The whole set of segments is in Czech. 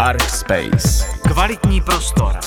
Artspace. Kvalitní prostor.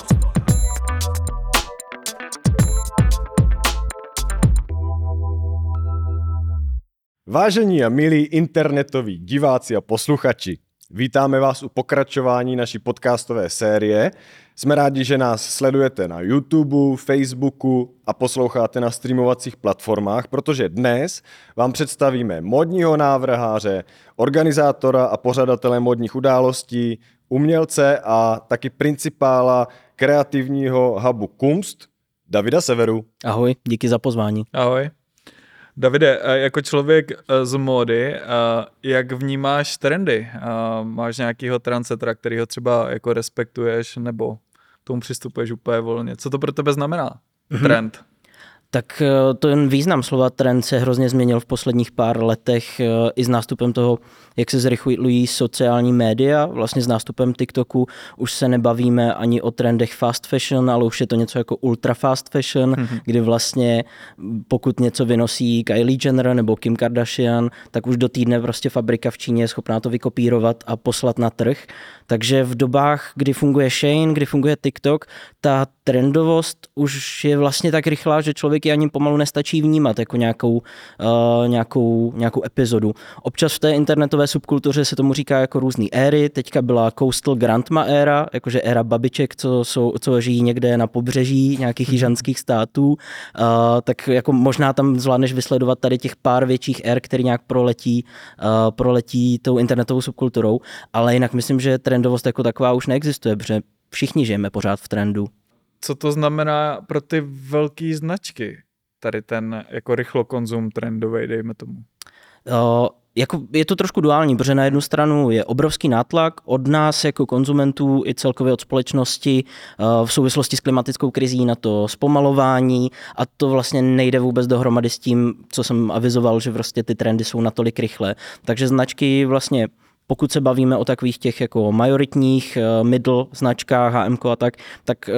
Vážení a milí internetoví diváci a posluchači, vítáme vás u pokračování naší podcastové série. Jsme rádi, že nás sledujete na YouTube, Facebooku a posloucháte na streamovacích platformách, protože dnes vám představíme modního návrháře, organizátora a pořadatele modních událostí, umělce a taky principála kreativního hubu Kumst, Davida Severu. Ahoj, díky za pozvání. Ahoj. Davide, eh, jako člověk eh, z módy, eh, jak vnímáš trendy? Máš nějakého trendsettera, kterýho třeba jako respektuješ nebo tomu přistupuješ úplně volně? Co to pro tebe znamená? Mm-hmm. Trend tak eh, ten význam slova trend se hrozně změnil v posledních pár letech eh, i s nástupem toho, jak se zrychlují sociální média. Vlastně s nástupem TikToku už se nebavíme ani o trendech fast fashion, ale už je to něco jako ultra fast fashion, mm-hmm. kdy vlastně pokud něco vynosí Kylie Jenner nebo Kim Kardashian, tak už do týdne prostě fabrika v Číně je schopná to vykopírovat a poslat na trh. Takže v dobách, kdy funguje Shane, kdy funguje TikTok, ta trendovost už je vlastně tak rychlá, že člověk ji ani pomalu nestačí vnímat jako nějakou, uh, nějakou, nějakou epizodu. Občas v té internetové subkultuře se tomu říká jako různý éry. Teďka byla Coastal Grandma éra, jakože éra babiček, co, jsou, co žijí někde na pobřeží nějakých mhm. jižanských států. Uh, tak jako možná tam zvládneš vysledovat tady těch pár větších ér, který nějak proletí, uh, proletí tou internetovou subkulturou. Ale jinak myslím, že trendovost jako taková už neexistuje, protože všichni žijeme pořád v trendu co to znamená pro ty velké značky, tady ten jako rychlokonzum trendový, dejme tomu? O, jako je to trošku duální, protože na jednu stranu je obrovský nátlak od nás jako konzumentů i celkově od společnosti v souvislosti s klimatickou krizí na to zpomalování a to vlastně nejde vůbec dohromady s tím, co jsem avizoval, že prostě ty trendy jsou natolik rychlé. Takže značky vlastně pokud se bavíme o takových těch jako majoritních middle značkách HMK a tak, tak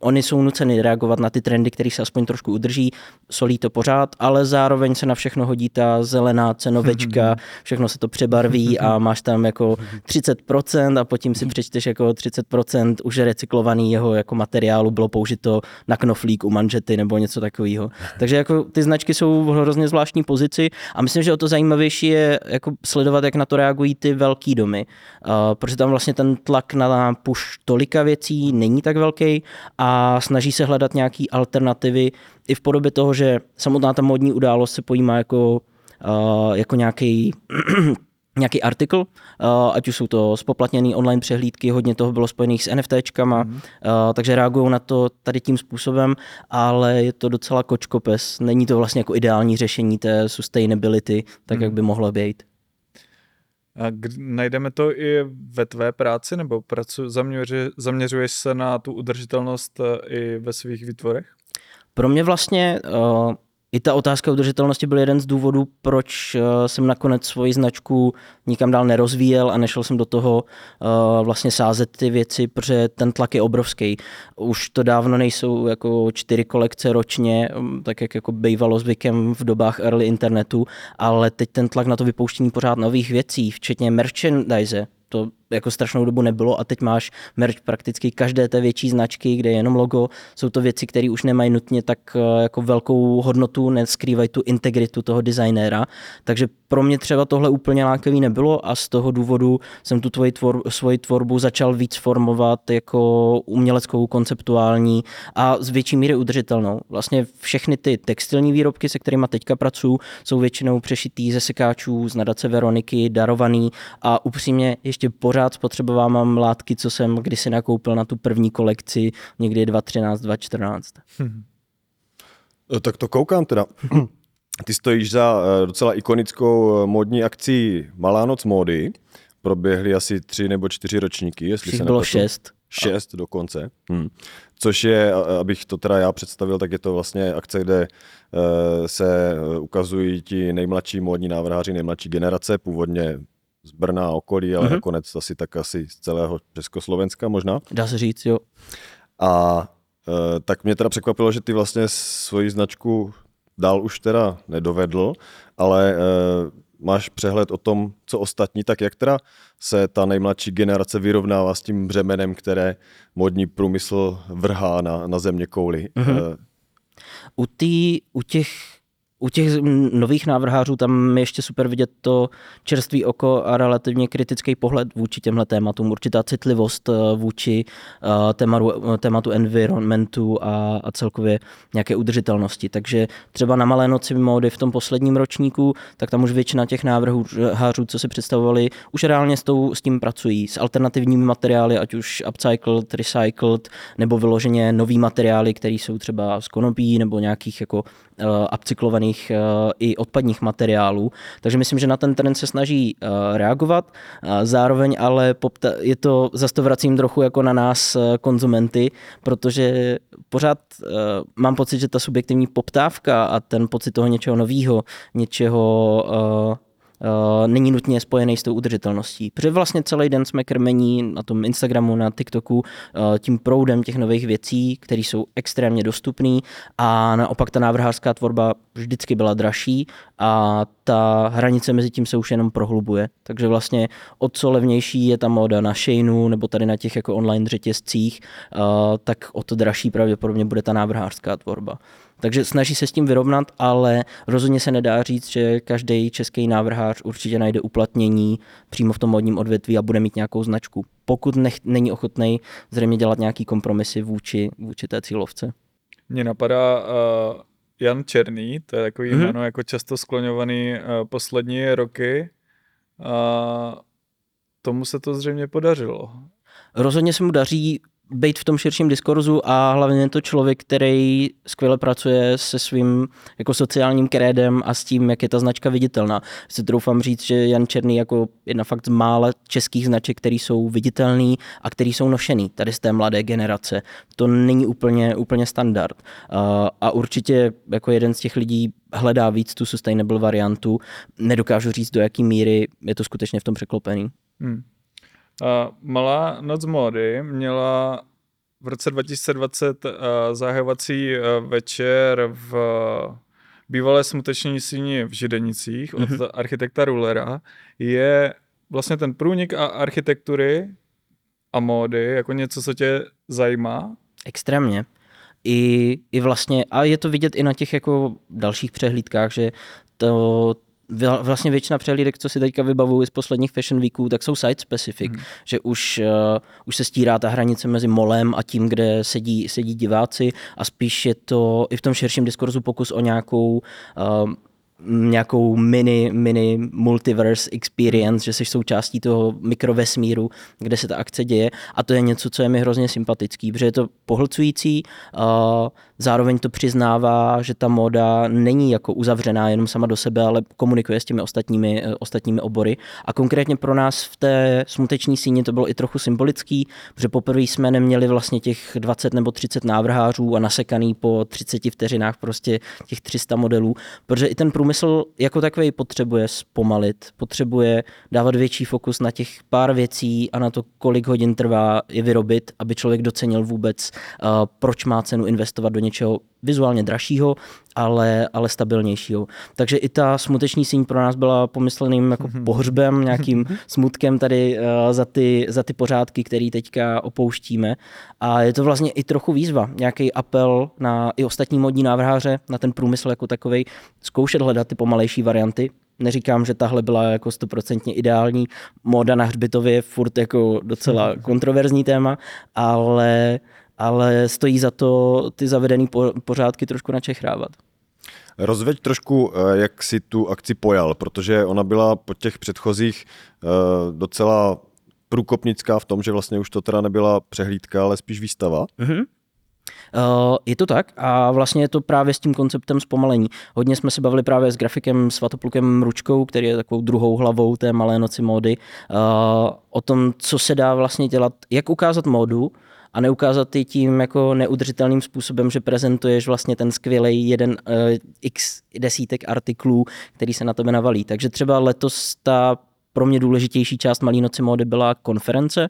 oni jsou nuceni reagovat na ty trendy, které se aspoň trošku udrží, solí to pořád, ale zároveň se na všechno hodí ta zelená cenovečka, všechno se to přebarví a máš tam jako 30% a potom si přečteš jako 30% už recyklovaný jeho jako materiálu bylo použito na knoflík u manžety nebo něco takového. Takže jako ty značky jsou v hrozně zvláštní pozici a myslím, že o to zajímavější je jako sledovat, jak na to reagují ty velký domy, uh, protože tam vlastně ten tlak na push tolika věcí není tak velký a a snaží se hledat nějaké alternativy i v podobě toho, že samotná ta modní událost se pojímá jako, uh, jako nějaký nějaký artikl, uh, ať už jsou to spoplatněné online přehlídky, hodně toho bylo spojených s NFTčkama, mm. uh, takže reagují na to tady tím způsobem, ale je to docela kočkopes. Není to vlastně jako ideální řešení té sustainability, tak mm. jak by mohlo být. A najdeme to i ve tvé práci, nebo pracu, zaměři, zaměřuješ se na tu udržitelnost eh, i ve svých výtvorech? Pro mě vlastně uh, i ta otázka udržitelnosti byl jeden z důvodů, proč uh, jsem nakonec svoji značku nikam dál nerozvíjel a nešel jsem do toho uh, vlastně sázet ty věci, protože ten tlak je obrovský. Už to dávno nejsou jako čtyři kolekce ročně, um, tak jak jako bývalo zvykem v dobách early internetu, ale teď ten tlak na to vypouštění pořád nových věcí, včetně merchandise, to jako strašnou dobu nebylo a teď máš merch prakticky každé té větší značky, kde je jenom logo. Jsou to věci, které už nemají nutně tak eh, jako velkou hodnotu, neskrývají tu integritu toho designéra. Takže pro mě třeba tohle úplně lákavý nebylo a z toho důvodu jsem tu tvoji tvor, svoji tvorbu začal víc formovat jako uměleckou, konceptuální a z větší míry udržitelnou. Vlastně všechny ty textilní výrobky, se kterými teďka pracuji, jsou většinou přešitý ze sekáčů z nadace Veroniky, darovaný a upřímně ještě pořád pořád spotřebovávám látky, co jsem kdysi nakoupil na tu první kolekci, někdy 2013, 2014. Hmm. Tak to koukám teda. Ty stojíš za eh, docela ikonickou eh, módní akcí Malá noc módy. Proběhly asi tři nebo čtyři ročníky, jestli se bylo nepletu. šest. Šest dokonce. Hmm. Což je, abych to teda já představil, tak je to vlastně akce, kde eh, se ukazují ti nejmladší módní návrháři, nejmladší generace, původně z Brna a okolí, ale mm-hmm. nakonec asi tak asi z celého Československa možná. Dá se říct, jo. A e, tak mě teda překvapilo, že ty vlastně svoji značku dál už teda nedovedl, ale e, máš přehled o tom, co ostatní, tak jak teda se ta nejmladší generace vyrovnává s tím břemenem, které modní průmysl vrhá na, na země kouli? Mm-hmm. U, tý, u těch u těch nových návrhářů tam je ještě super vidět to čerstvý oko a relativně kritický pohled vůči těmhle tématům, určitá citlivost eh, vůči eh, tématu, tématu environmentu a, a celkově nějaké udržitelnosti. Takže třeba na Malé noci módy v tom posledním ročníku, tak tam už většina těch návrhů hářů, co si představovali, už reálně s, tou, s tím pracují, s alternativními materiály, ať už upcycled, recycled, nebo vyloženě nový materiály, které jsou třeba z konopí nebo nějakých jako upcyklovaných vyrobených eh, i odpadních materiálů. Takže myslím, že na ten trend se snaží eh, reagovat. Zároveň ale je to, zase to vracím trochu jako na nás eh, konzumenty, protože pořád mám pocit, že ta subjektivní poptávka a ten pocit toho něčeho nového, něčeho není nutně spojený s tou udržitelností. Protože vlastně celý den jsme krmení na tom Instagramu, na TikToku uh, tím proudem těch nových věcí, které jsou extrémně dostupné a naopak ta návrhářská tvorba vždycky byla dražší a ta hranice mezi tím se už jenom prohlubuje. Takže vlastně o co levnější je ta moda na Shaneu nebo tady na těch jako online řetězcích, uh, tak o to dražší pravděpodobně bude ta návrhářská tvorba. Takže snaží se s tím vyrovnat, ale rozhodně se nedá říct, že každý český návrhář určitě najde uplatnění přímo v tom modním odvětví a bude mít nějakou značku. Pokud nech, není ochotný zřejmě dělat nějaký kompromisy vůči, vůči té cílovce. Mně napadá uh, Jan Černý, to je takový mm-hmm. jméno jako často skloňovaný uh, poslední roky. Uh, tomu se to zřejmě podařilo. Rozhodně se mu daří být v tom širším diskurzu a hlavně je to člověk, který skvěle pracuje se svým jako sociálním krédem a s tím, jak je ta značka viditelná. Si troufám říct, že Jan Černý jako jedna fakt z mála českých značek, které jsou viditelný a které jsou nošený tady z té mladé generace. To není úplně, úplně standard. A určitě jako jeden z těch lidí hledá víc tu sustainable variantu. Nedokážu říct, do jaký míry je to skutečně v tom překlopený. Hmm. Uh, Malá noc módy měla v roce 2020 uh, zahajovací uh, večer v uh, bývalé smuteční síni v Židenicích od mm-hmm. architekta Rulera. Je vlastně ten průnik a architektury a módy jako něco, co tě zajímá? Extrémně. I, i vlastně, a je to vidět i na těch jako dalších přehlídkách, že to, vlastně většina přehlídek, co si teďka vybavuju z posledních Fashion Weeků, tak jsou site specific, hmm. že už, uh, už se stírá ta hranice mezi molem a tím, kde sedí, sedí diváci a spíš je to i v tom širším diskurzu pokus o nějakou uh, nějakou mini, mini multiverse experience, že jsi součástí toho mikrovesmíru, kde se ta akce děje a to je něco, co je mi hrozně sympatický, protože je to pohlcující, a zároveň to přiznává, že ta moda není jako uzavřená jenom sama do sebe, ale komunikuje s těmi ostatními, eh, ostatními obory. A konkrétně pro nás v té smuteční síni to bylo i trochu symbolický, protože poprvé jsme neměli vlastně těch 20 nebo 30 návrhářů a nasekaný po 30 vteřinách prostě těch 300 modelů, protože i ten průmysl jako takový potřebuje zpomalit, potřebuje dávat větší fokus na těch pár věcí a na to, kolik hodin trvá je vyrobit, aby člověk docenil vůbec, uh, proč má cenu investovat do něčeho vizuálně dražšího, ale, ale stabilnějšího. Takže i ta smuteční síň pro nás byla pomysleným jako mhm. pohřbem, nějakým smutkem tady uh, za, ty, za ty pořádky, které teďka opouštíme. A je to vlastně i trochu výzva, nějaký apel na i ostatní modní návrháře, na ten průmysl jako takový, zkoušet hledat ty pomalejší varianty, Neříkám, že tahle byla jako stoprocentně ideální. Móda na hřbitově je furt jako docela kontroverzní téma, ale ale stojí za to ty zavedené pořádky trošku načehrávat. Rozveď trošku, eh, jak si tu akci pojal, protože ona byla po těch předchozích eh, docela průkopnická v tom, že vlastně už to teda nebyla přehlídka, ale spíš výstava. Mm-hmm. Uh, je to tak a vlastně je to právě s tím konceptem zpomalení. Hodně jsme se bavili právě s grafikem Svatoplukem Ručkou, který je takovou druhou hlavou té malé noci módy, uh, o tom, co se dá vlastně dělat, jak ukázat módu, a neukázat ji tím jako neudržitelným způsobem, že prezentuješ vlastně ten skvělý jeden uh, x desítek artiklů, který se na tebe navalí. Takže třeba letos ta pro mě důležitější část Malý noci módy byla konference,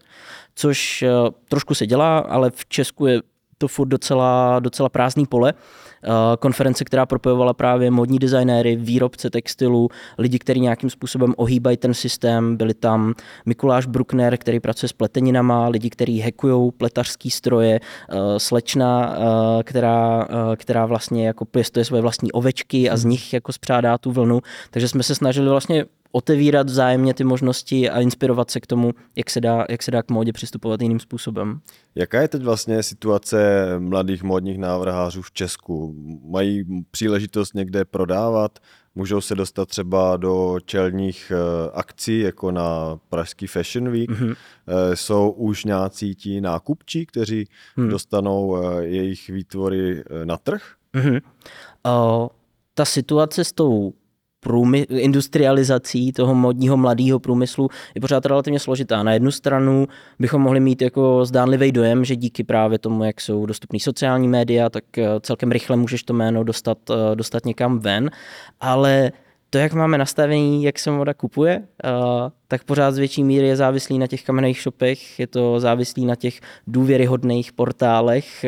což uh, trošku se dělá, ale v Česku je to furt docela, docela prázdný pole. Eh, konference, která propojovala právě modní designéry, výrobce textilu, lidi, kteří nějakým způsobem ohýbají ten systém. Byli tam Mikuláš Bruckner, který pracuje s pleteninama, lidi, kteří hackují pletařský stroje, eh, slečna, eh, která, která vlastně jako pěstuje svoje vlastní ovečky a z nich jako spřádá tu vlnu. Takže jsme se snažili vlastně otevírat vzájemně ty možnosti a inspirovat se k tomu, jak se dá, jak se dá k módě přistupovat jiným způsobem. Jaká je teď vlastně situace mladých módních návrhářů v Česku? Mají příležitost někde prodávat? Můžou se dostat třeba do čelních eh, akcí, jako na Pražský Fashion Week. Mm-hmm. Jsou už nějací ti nákupčí, kteří mm. dostanou eh, jejich výtvory na trh? Mm-hmm. Uh, ta situace s tou průmy, industrializací toho modního mladého průmyslu je pořád relativně složitá. Na jednu stranu bychom mohli mít jako zdánlivý dojem, že díky právě tomu, jak jsou dostupné sociální média, tak eh, celkem rychle můžeš to jméno dostat, eh, dostat někam ven, ale to, jak máme nastavení, jak se moda kupuje, tak pořád z větší míry je závislý na těch kamenných shopech, je to závislý na těch důvěryhodných portálech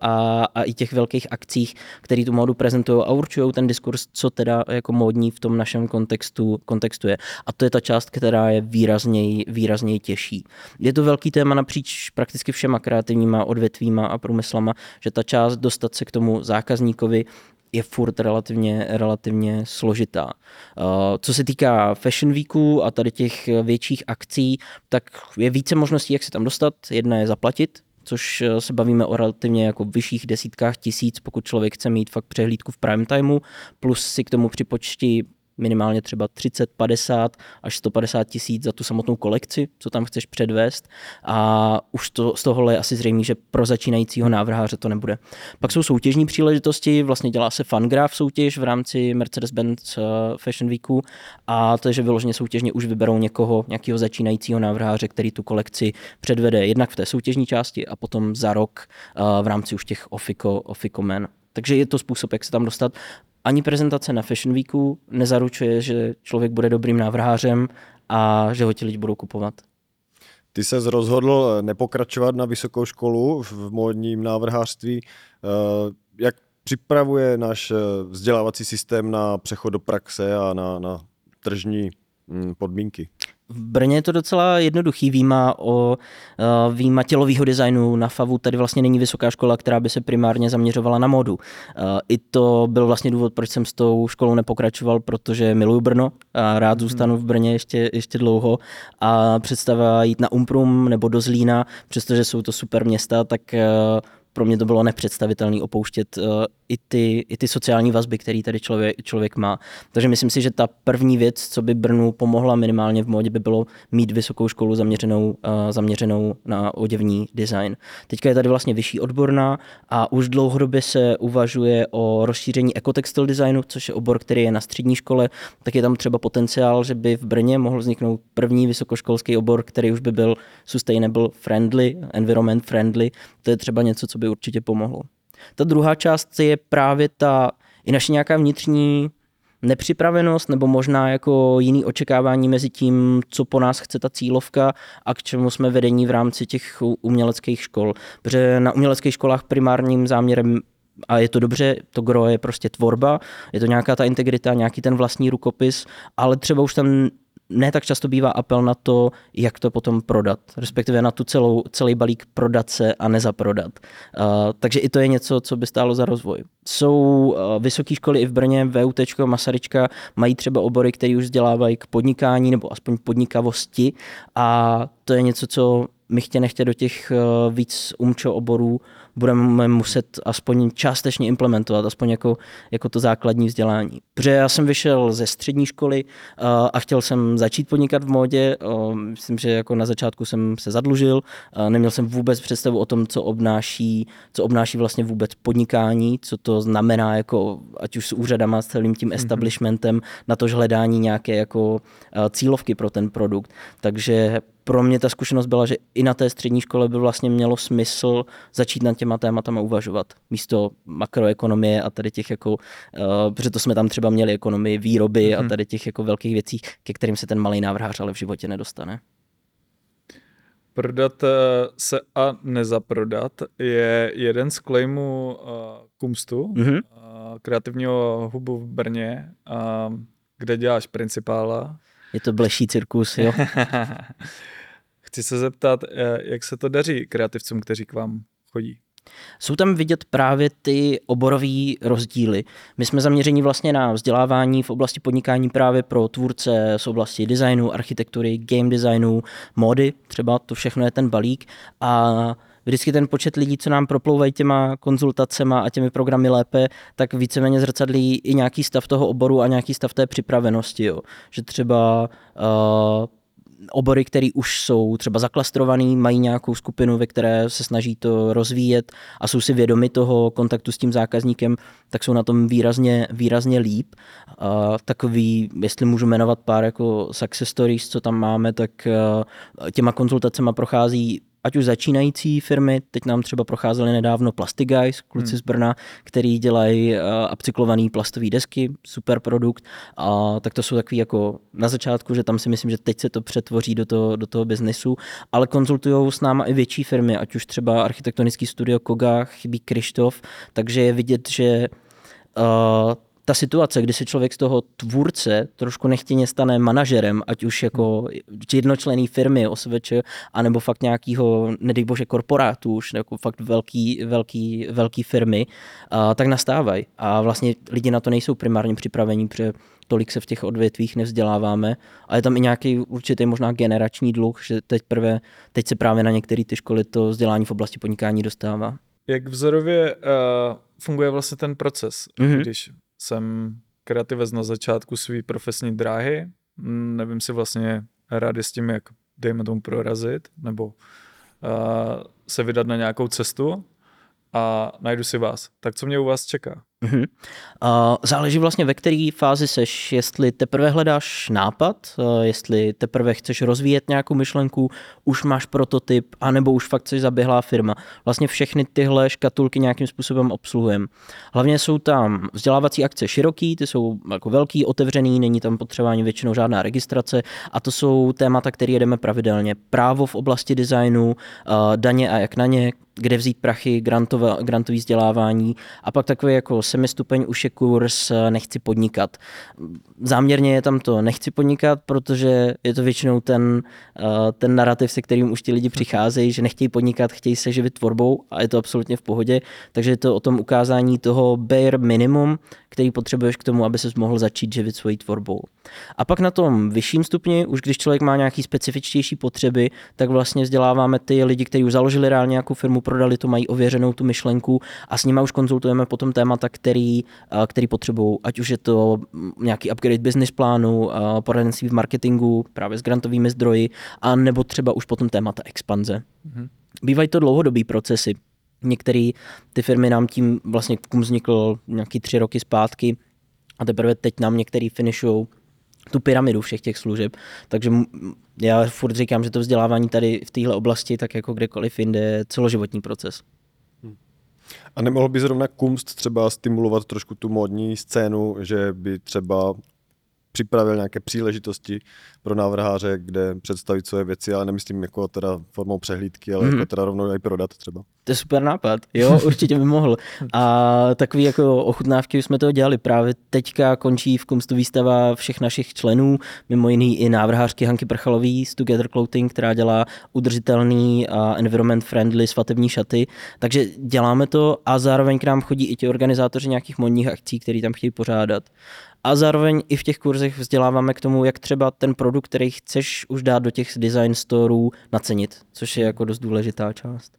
a, a i těch velkých akcích, které tu módu prezentují a určují ten diskurs, co teda jako módní v tom našem kontextu, kontextu je. A to je ta část, která je výrazněji, výrazněji těžší. Je to velký téma napříč prakticky všema kreativníma odvětvíma a průmyslama, že ta část dostat se k tomu zákazníkovi je furt relativně, relativně složitá. Uh, co se týká Fashion Weeku a tady těch větších akcí, tak je více možností, jak se tam dostat. Jedna je zaplatit, což uh, se bavíme o relativně jako vyšších desítkách tisíc, pokud člověk chce mít fakt přehlídku v prime timeu, plus si k tomu připočtí minimálně třeba 30, 50 až 150 tisíc za tu samotnou kolekci, co tam chceš předvést a už to, z tohohle je asi zřejmé, že pro začínajícího návrháře to nebude. Pak jsou soutěžní příležitosti, vlastně dělá se fangraph soutěž v rámci Mercedes-Benz eh, Fashion Weeku a to je, že vyloženě soutěžně už vyberou někoho, nějakého začínajícího návrháře, který tu kolekci předvede jednak v té soutěžní části a potom za rok eh, v rámci už těch Ofiko, Ofiko Men. Takže je to způsob, jak se tam dostat ani prezentace na Fashion Weeku nezaručuje, že člověk bude dobrým návrhářem a že ho ti lidi budou kupovat. Ty se rozhodl nepokračovat na vysokou školu v módním návrhářství. Eh, jak připravuje náš eh, vzdělávací systém na přechod do praxe a na, na tržní hm, podmínky? V Brně je to docela jednoduchý, výjima o uh, výjima tělového designu na FAVu, tady vlastně není vysoká škola, která by se primárně zaměřovala na modu. Uh, I to byl vlastně důvod, proč jsem s tou školou nepokračoval, protože miluju Brno a rád mhm. zůstanu v Brně ještě, ještě dlouho a představa jít na Umprum nebo do Zlína, přestože jsou to super města, tak uh, pro mě to bylo nepředstavitelné opouštět uh, i, ty, i ty sociální vazby, které tady člověk, člověk má. Takže myslím si, že ta první věc, co by Brnu pomohla minimálně v modě, by bylo mít vysokou školu zaměřenou, uh, zaměřenou na oděvní design. Teďka je tady vlastně vyšší odborná a už dlouhodobě se uvažuje o rozšíření ekotextil designu, což je obor, který je na střední škole, tak je tam třeba potenciál, že by v Brně mohl vzniknout první vysokoškolský obor, který už by byl sustainable friendly, environment friendly. To je třeba něco, co by určitě pomohlo. Ta druhá část je právě ta i naše nějaká vnitřní nepřipravenost nebo možná jako jiný očekávání mezi tím, co po nás chce ta cílovka a k čemu jsme vedení v rámci těch uměleckých škol. Protože na uměleckých školách primárním záměrem a je to dobře, to gro je prostě tvorba, je to nějaká ta integrita, nějaký ten vlastní rukopis, ale třeba už tam ne tak často bývá apel na to, jak to potom prodat, respektive na tu celou, celý balík prodat se a nezaprodat. Uh, takže i to je něco, co by stálo za rozvoj. Jsou uh, vysoké školy i v Brně, VUT, Masaryčka, mají třeba obory, které už vzdělávají k podnikání nebo aspoň podnikavosti a to je něco, co my chtě nechtě do těch uh, víc umčo oborů budeme muset aspoň částečně implementovat, aspoň jako, jako to základní vzdělání. Protože já jsem vyšel ze střední školy uh, a chtěl jsem začít podnikat v módě. Uh, myslím, že jako na začátku jsem se zadlužil, uh, neměl jsem vůbec představu o tom, co obnáší, co obnáší vlastně vůbec podnikání, co to znamená, jako, ať už s úřadama, s celým tím mhm. establishmentem, na to hledání nějaké jako cílovky pro ten produkt. Takže pro mě ta zkušenost byla, že i na té střední škole by vlastně mělo smysl začít nad těma tématama uvažovat. Místo makroekonomie a tady těch jako, uh, protože to jsme tam třeba měli ekonomii výroby mm-hmm. a mhm. tady těch jako velkých věcí, ke kterým se ten malý návrhář ale v životě nedostane. Prodat eh, se a nezaprodat je jeden z claimů uh, Kumstu, mm-hmm. uh, kreativního hubu v Brně, uh, kde děláš principála. Je to bleší cirkus, jo? Chci se zeptat, jak se to daří kreativcům, kteří k vám chodí? Jsou tam vidět právě ty oborové rozdíly. My jsme zaměřeni vlastně na vzdělávání v oblasti podnikání právě pro tvůrce z oblasti designu, architektury, game designu, módy, třeba to všechno je ten balík a vždycky ten počet lidí, co nám proplouvají těma konzultacema a těmi programy lépe, tak víceméně zrcadlí i nějaký stav toho oboru a nějaký stav té připravenosti. Jo. Že třeba uh, obory, které už jsou třeba zaklastrovaný, mají nějakou skupinu, ve které se snaží to rozvíjet a jsou si vědomi toho kontaktu s tím zákazníkem, tak jsou na tom výrazně, výrazně líp. A takový, jestli můžu jmenovat pár jako success stories, co tam máme, tak těma konzultacema prochází ať už začínající firmy, teď nám třeba procházely nedávno Plastic Guys, kluci hmm. z Brna, který dělají uh, upcyklované plastové desky, super produkt, a tak to jsou takový jako na začátku, že tam si myslím, že teď se to přetvoří do toho, do toho biznesu, ale konzultují s náma i větší firmy, ať už třeba architektonický studio Koga, chybí Krištof, takže je vidět, že uh, ta situace, kdy se člověk z toho tvůrce trošku nechtěně stane manažerem, ať už jako jednočlený firmy, OSVČ, anebo fakt nějakýho, nedej bože, korporátu, už jako fakt velký, velký, velký firmy, a, tak nastávají. A vlastně lidi na to nejsou primárně připravení, protože tolik se v těch odvětvích nevzděláváme. A je tam i nějaký určitý možná generační dluh, že teď, prvé, teď se právě na některé ty školy to vzdělání v oblasti podnikání dostává. Jak vzorově uh, funguje vlastně ten proces, mm-hmm. když jsem kreativec na začátku své profesní dráhy. Nevím si vlastně rádi s tím, jak dejme tomu prorazit, nebo uh, se vydat na nějakou cestu a najdu si vás. Tak co mě u vás čeká? Uh-huh. Uh, záleží vlastně, ve které fázi seš, jestli teprve hledáš nápad, uh, jestli teprve chceš rozvíjet nějakou myšlenku, už máš prototyp, anebo už fakt jsi zaběhlá firma. Vlastně všechny tyhle škatulky nějakým způsobem obsluhujeme. Hlavně jsou tam vzdělávací akce široký, ty jsou jako velký, otevřený, není tam potřebování většinou žádná registrace a to jsou témata, které jedeme pravidelně. Právo v oblasti designu, uh, daně a jak na ně, kde vzít prachy, grantové, grantový vzdělávání a pak takový jako semistupeň už je kurz eh, Nechci podnikat. Záměrně je tam to Nechci podnikat, protože je to většinou ten, eh, ten narrativ, se kterým už ti lidi přicházejí, že nechtějí podnikat, chtějí se živit tvorbou a je to absolutně v pohodě. Takže je to o tom ukázání toho bare minimum, který potřebuješ k tomu, aby se mohl začít živit svojí tvorbou. A pak na tom vyšším stupni, už když člověk má nějaký specifičtější potřeby, tak vlastně vzděláváme ty lidi, kteří už založili reálně nějakou firmu, prodali to, mají ověřenou tu myšlenku a s nimi už konzultujeme potom témata, který, který potřebují, ať už je to nějaký upgrade business plánu, poradenství v marketingu, právě s grantovými zdroji, a nebo třeba už potom témata expanze. Mm-hmm. Bývají to dlouhodobý procesy. Některé ty firmy nám tím vlastně kum vznikl nějaký tři roky zpátky a teprve teď nám některý finishují tu pyramidu všech těch služeb. Takže já furt říkám, že to vzdělávání tady v téhle oblasti, tak jako kdekoliv jinde, je celoživotní proces. Hmm. A nemohl by zrovna Kumst třeba stimulovat trošku tu modní scénu, že by třeba připravil nějaké příležitosti pro návrháře, kde představit své věci, ale nemyslím jako teda formou přehlídky, ale mm. jako teda rovnou i prodat třeba. To je super nápad, jo, určitě by mohl. A takový jako ochutnávky jsme toho dělali. Právě teďka končí v Kumstu výstava všech našich členů, mimo jiný i návrhářky Hanky Prchalový z Together Clothing, která dělá udržitelný a environment friendly svatební šaty. Takže děláme to a zároveň k nám chodí i ti organizátoři nějakých modních akcí, které tam chtějí pořádat. A zároveň i v těch kurzech vzděláváme k tomu, jak třeba ten produkt, který chceš už dát do těch design storů, nacenit, což je jako dost důležitá část.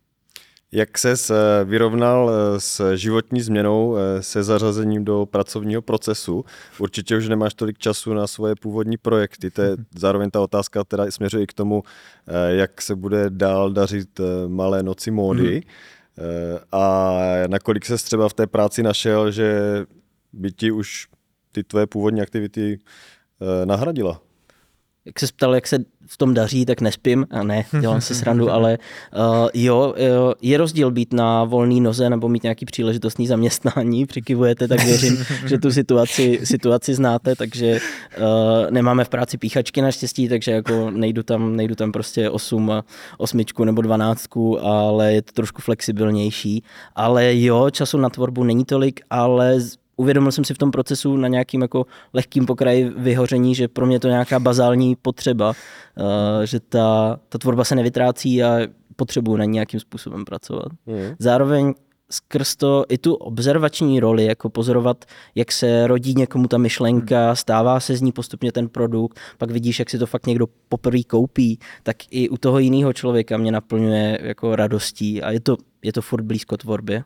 Jak se vyrovnal eh, s životní změnou, eh, se zařazením do pracovního procesu? Určitě už nemáš tolik času na svoje původní projekty. To je zároveň ta otázka, která směřuje i k tomu, eh, jak se bude dál dařit malé noci módy. Mm-hmm. A nakolik se třeba v té práci našel, že by ti už ty tvoje původní aktivity nahradila? jak se ptal, jak se v tom daří, tak nespím. A ne, dělám si srandu, ale uh, jo, je rozdíl být na volné noze nebo mít nějaký příležitostný zaměstnání, přikivujete, tak věřím, že tu situaci, situaci znáte, takže uh, nemáme v práci píchačky naštěstí, takže jako nejdu tam, nejdu tam prostě 8, osmičku nebo dvanáctku, ale je to trošku flexibilnější, ale jo, času na tvorbu není tolik, ale uvědomil jsem si v tom procesu na nějakým jako lehkým pokraji vyhoření, že pro mě to je nějaká bazální potřeba, uh, že ta, ta tvorba se nevytrácí a potřebuji na nějakým způsobem pracovat. Mm. Zároveň skrz to i tu observační roli, jako pozorovat, jak se rodí někomu ta myšlenka, hmm. stává se z ní postupně ten produkt, pak vidíš, jak si to fakt někdo poprvé koupí, tak i u toho jiného člověka mě naplňuje jako radostí a je to, je to furt blízko tvorbě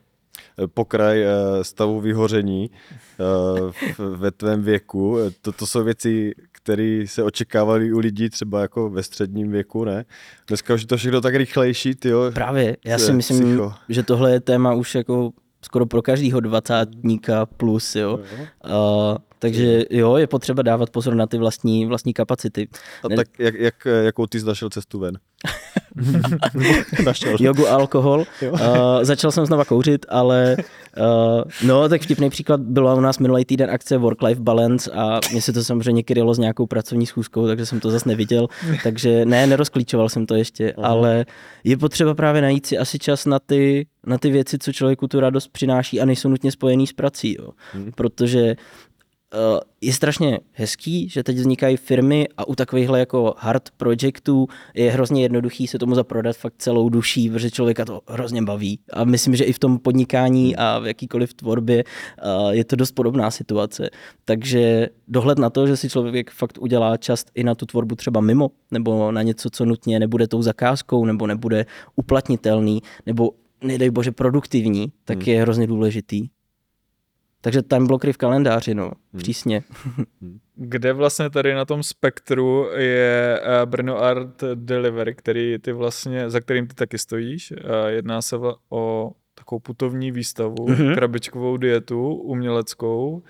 pokraj eh, stavu vyhoření eh, ve tvém věku. To, jsou věci, které se očekávaly u lidí třeba jako ve středním věku, ne? Dneska už je to všechno tak rychlejší, jo. Právě, já si myslím, psycho. že tohle je téma už jako skoro pro každého dvacátníka plus, jo. Uh, takže jo, je potřeba dávat pozor na ty vlastní, vlastní kapacity. A tak jak, jak, jakou ty jsi našel cestu ven? našel. Jogu a alkohol. Jo. Uh, začal jsem znova kouřit, ale uh, no, tak vtipný příklad byla u nás minulý týden akce Work-Life Balance a mě se to samozřejmě krylo s nějakou pracovní schůzkou, takže jsem to zase neviděl. takže ne, nerozklíčoval jsem to ještě, uh-huh. ale je potřeba právě najít si asi čas na ty, na ty věci, co člověku tu radost přináší a nejsou nutně spojený s prací. Jo. Hmm. Protože je strašně hezký, že teď vznikají firmy a u takovýchhle jako hard projectů je hrozně jednoduchý se tomu zaprodat fakt celou duší, protože člověka to hrozně baví. A myslím, že i v tom podnikání a v jakýkoliv tvorbě eh, je to dost podobná situace. Takže dohled na to, že si člověk fakt udělá čas i na tu tvorbu třeba mimo, nebo na něco, co nutně nebude tou zakázkou, nebo nebude uplatnitelný, nebo nedej bože produktivní, tak hmm. je hrozně důležitý. Takže time blockery v kalendáři, no, hmm. přísně. Kde vlastně tady na tom spektru je eh, Brno Art Delivery, který ty vlastně, za kterým ty taky stojíš. Eh, jedná se o takovou putovní výstavu, mm-hmm. krabičkovou dietu, uměleckou.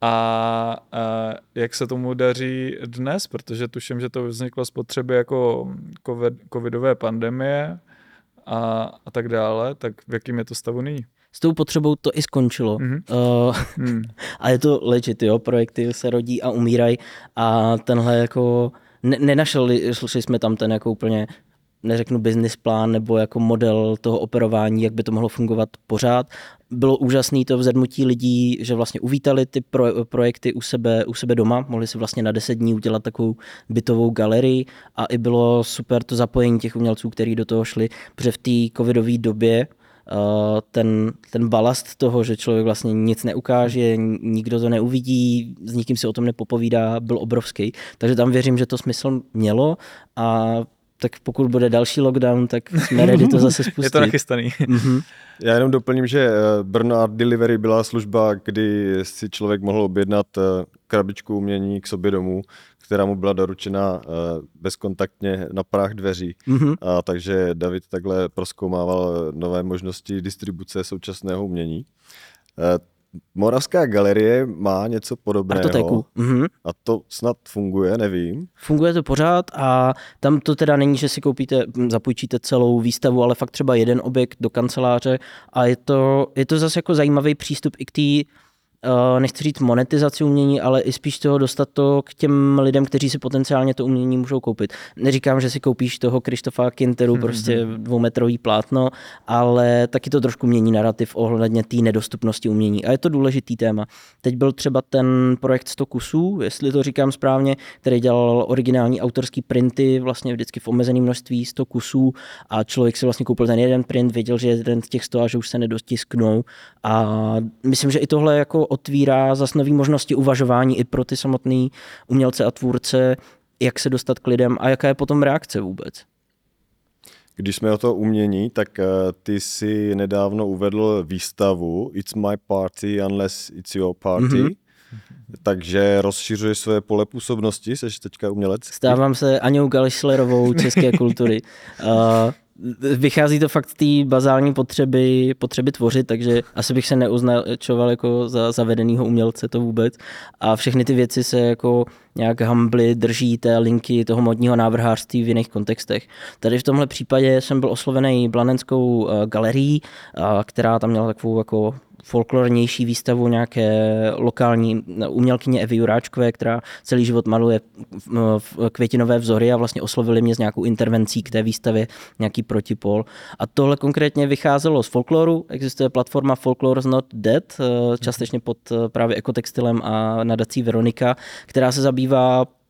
A, a jak se tomu daří dnes, protože tuším, že to vzniklo z potřeby jako COVID, covidové pandemie a, a tak dále, tak v jakým je to stavu nyní? S tou potřebou to i skončilo. Mm-hmm. Uh, mm. A je to legit, jo, projekty se rodí a umírají a tenhle jako ne, nenašli šli jsme tam ten jako úplně neřeknu business plán nebo jako model toho operování, jak by to mohlo fungovat pořád. Bylo úžasné to vzedmutí lidí, že vlastně uvítali ty pro, projekty u sebe, u sebe doma, mohli si vlastně na deset dní udělat takovou bytovou galerii a i bylo super to zapojení těch umělců, kteří do toho šli, protože v té covidové době ten, ten balast toho, že člověk vlastně nic neukáže, nikdo to neuvidí, s nikým si o tom nepopovídá, byl obrovský. Takže tam věřím, že to smysl mělo a tak pokud bude další lockdown, tak jsme ready to zase spustit. Je to nachystaný. Mm-hmm. Já jenom doplním, že eh, Brno Art Delivery byla služba, kdy si člověk mohl objednat eh, krabičku umění k sobě domů která mu byla doručena uh, bezkontaktně na práh dveří. Mm-hmm. A, takže David takhle proskoumával nové možnosti distribuce současného umění. Moravská galerie má něco podobného. Artotéku. Mm-hmm. A to snad funguje, nevím. Funguje to pořád a tam to teda není, že si koupíte, zapůjčíte celou výstavu, ale fakt třeba jeden objekt do kanceláře a je to, je to zase jako zajímavý přístup i k té nechci říct monetizaci umění, ale i spíš toho dostat to k těm lidem, kteří si potenciálně to umění můžou koupit. Neříkám, že si koupíš toho Krištofa Kinteru, hmm, prostě hmm. dvoumetrový plátno, ale taky to trošku mění narrativ ohledně té nedostupnosti umění. A je to důležitý téma. Teď byl třeba ten projekt 100 kusů, jestli to říkám správně, který dělal originální autorský printy, vlastně vždycky v omezeném množství 100 kusů a člověk si vlastně koupil ten jeden print, věděl, že je jeden z těch 100 a že už se nedostisknou. A myslím, že i tohle jako otvírá zas nové možnosti uvažování i pro ty samotné umělce a tvůrce, jak se dostat k lidem a jaká je potom reakce vůbec. Když jsme o to umění, tak uh, ty si nedávno uvedl výstavu It's my party unless it's your party. Mm-hmm. Takže rozšiřuješ své pole působnosti, jsi teďka umělec? Stávám se Aňou Gališlerovou české kultury. Uh, vychází to fakt z té bazální potřeby, potřeby tvořit, takže asi bych se neuznačoval jako za zavedenýho umělce to vůbec. A všechny ty věci se jako nějak humbly drží té linky toho modního návrhářství v jiných kontextech. Tady v tomhle případě jsem byl oslovený Blanenskou eh, galerií, eh, která tam měla takovou jako folklornější výstavu nějaké lokální umělkyně Evy Juráčkové, která celý život maluje květinové vzory a vlastně oslovili mě s nějakou intervencí k té výstavě nějaký protipol. A tohle konkrétně vycházelo z folkloru. Existuje platforma Folklore Not Dead, eh, částečně pod eh, právě ekotextilem a nadací Veronika, která se zabývá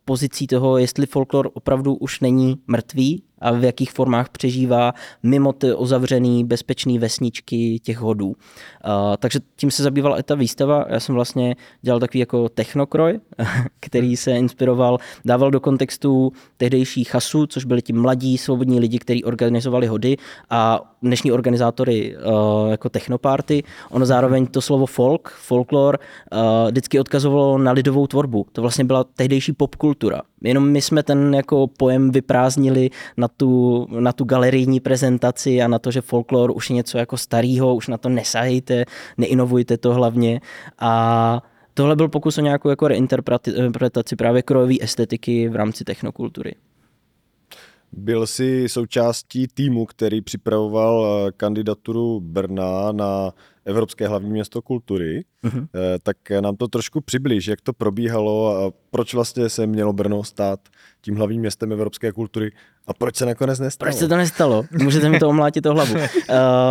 pozicí toho, jestli folklor opravdu už není mrtvý a v jakých formách přežívá mimo ty uzavřený bezpečný vesničky těch hodů. Uh, takže tím se zabývala i ta výstava. Já jsem vlastně dělal takový jako technokroj, který se inspiroval, dával do kontextu tehdejší chasu, což byli ti mladí svobodní lidi, kteří organizovali hody a dnešní organizátory uh, jako technoparty. Ono zároveň to slovo folk, folklor, uh, vždycky odkazovalo na lidovou tvorbu. To vlastně byla tehdejší popkultura. Jenom my jsme ten jako pojem vyprázdnili na tu, na tu galerijní prezentaci a na to, že folklor už je něco jako starého, už na to nesahejte, neinovujte to hlavně. A tohle byl pokus o nějakou jako reinterpretaci právě krojové estetiky v rámci technokultury. Byl jsi součástí týmu, který připravoval eh, kandidaturu Brna na Evropské hlavní město kultury, uh-huh. tak nám to trošku přiblíž, jak to probíhalo a proč vlastně se mělo Brno stát tím hlavním městem evropské kultury a proč se nakonec nestalo? Proč se to nestalo? Můžete mi to omlátit o hlavu. Uh,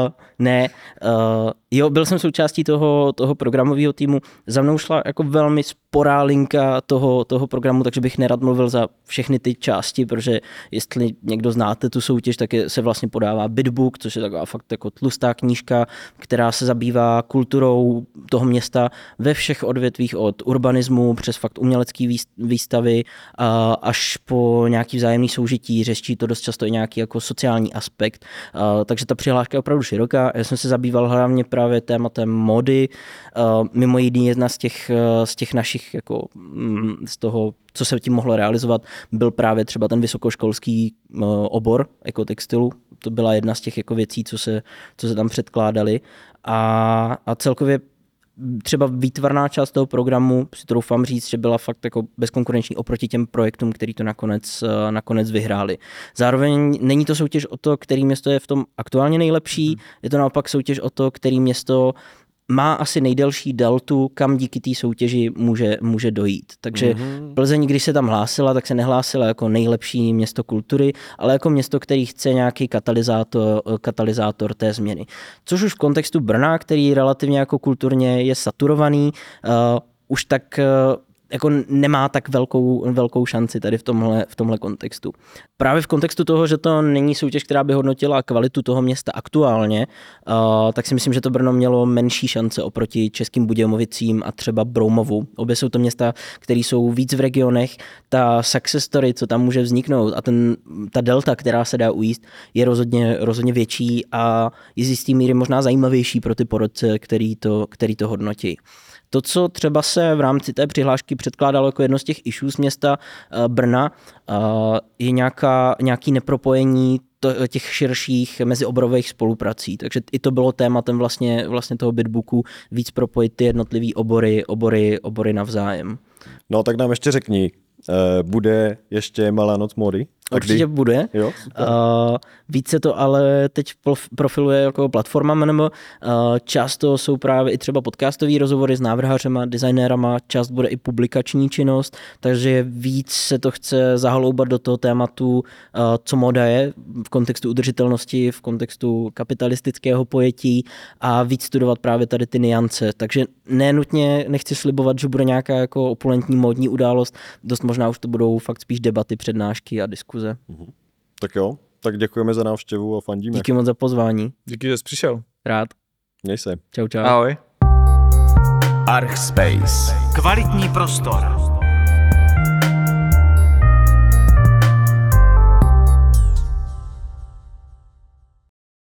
ne, uh, jo, byl jsem součástí toho, toho programového týmu. Za mnou šla jako velmi sporá linka toho, toho programu, takže bych nerad mluvil za všechny ty části, protože jestli někdo znáte tu soutěž, tak je, se vlastně podává Bitbook, což je taková fakt jako tlustá knížka, která se zabývá kulturou toho města ve všech odvětvích od urbanismu přes fakt umělecké výstavy až po nějaký vzájemný soužití, řeší to dost často i nějaký jako sociální aspekt. Takže ta přihláška je opravdu široká. Já jsem se zabýval hlavně právě tématem mody. Mimo jiný jedna z těch, z těch našich jako mm, z toho co se tím mohlo realizovat, byl právě třeba ten vysokoškolský obor ekotextilu. To byla jedna z těch jako věcí, co se, co se tam předkládali. A, a celkově třeba výtvarná část toho programu, si troufám říct, že byla fakt jako bezkonkurenční oproti těm projektům, který to nakonec, eh, nakonec vyhráli. Zároveň není to soutěž o to, který město je v tom aktuálně nejlepší, mhm. je to naopak soutěž o to, který město má asi nejdelší deltu, kam díky té soutěži může, může dojít. Takže mm-hmm. Plzeň, když se tam hlásila, tak se nehlásila jako nejlepší město kultury, ale jako město, který chce nějaký katalyzátor, katalyzátor té změny. Což už v kontextu Brna, který relativně jako kulturně je saturovaný, uh, už tak uh, jako nemá tak velkou, velkou šanci tady v tomhle, v tomhle kontextu. Právě v kontextu toho, že to není soutěž, která by hodnotila kvalitu toho města aktuálně, uh, tak si myslím, že to Brno mělo menší šance oproti českým Budějovicím a třeba Broumovu. Obě jsou to města, které jsou víc v regionech. Ta success story, co tam může vzniknout a ten, ta delta, která se dá ujíst, je rozhodně, rozhodně větší a je z jistý míry možná zajímavější pro ty porodce, který to, který to hodnotí. To, co třeba se v rámci té přihlášky předkládalo jako jedno z těch issues města eh, Brna, eh, je nějaká, nějaký nepropojení těch širších mezioborových spoluprací. Takže i to bylo tématem vlastně, vlastně toho bitbooku, víc propojit ty jednotlivé obory, obory, obory navzájem. No tak nám ještě řekni, eh, bude ještě Malá noc mody? Určitě kdy? bude. Jo, uh, více to ale teď profiluje jako platforma MNM. Uh, často jsou právě i třeba podcastové rozhovory s návrhářema, designérama, část bude i publikační činnost, takže víc se to chce zahloubat do toho tématu, uh, co moda je v kontextu udržitelnosti, v kontextu kapitalistického pojetí a víc studovat právě tady ty niance. Takže nenutně nechci slibovat, že bude nějaká jako opulentní módní událost, dost možná už to budou fakt spíš debaty, přednášky a diskuze diskuze. Mhm. Tak jo, tak děkujeme za návštěvu a fandíme. Díky moc za pozvání. Díky, že jsi přišel. Rád. Měj se. Čau, čau. Ahoj. Archspace. Kvalitní prostor.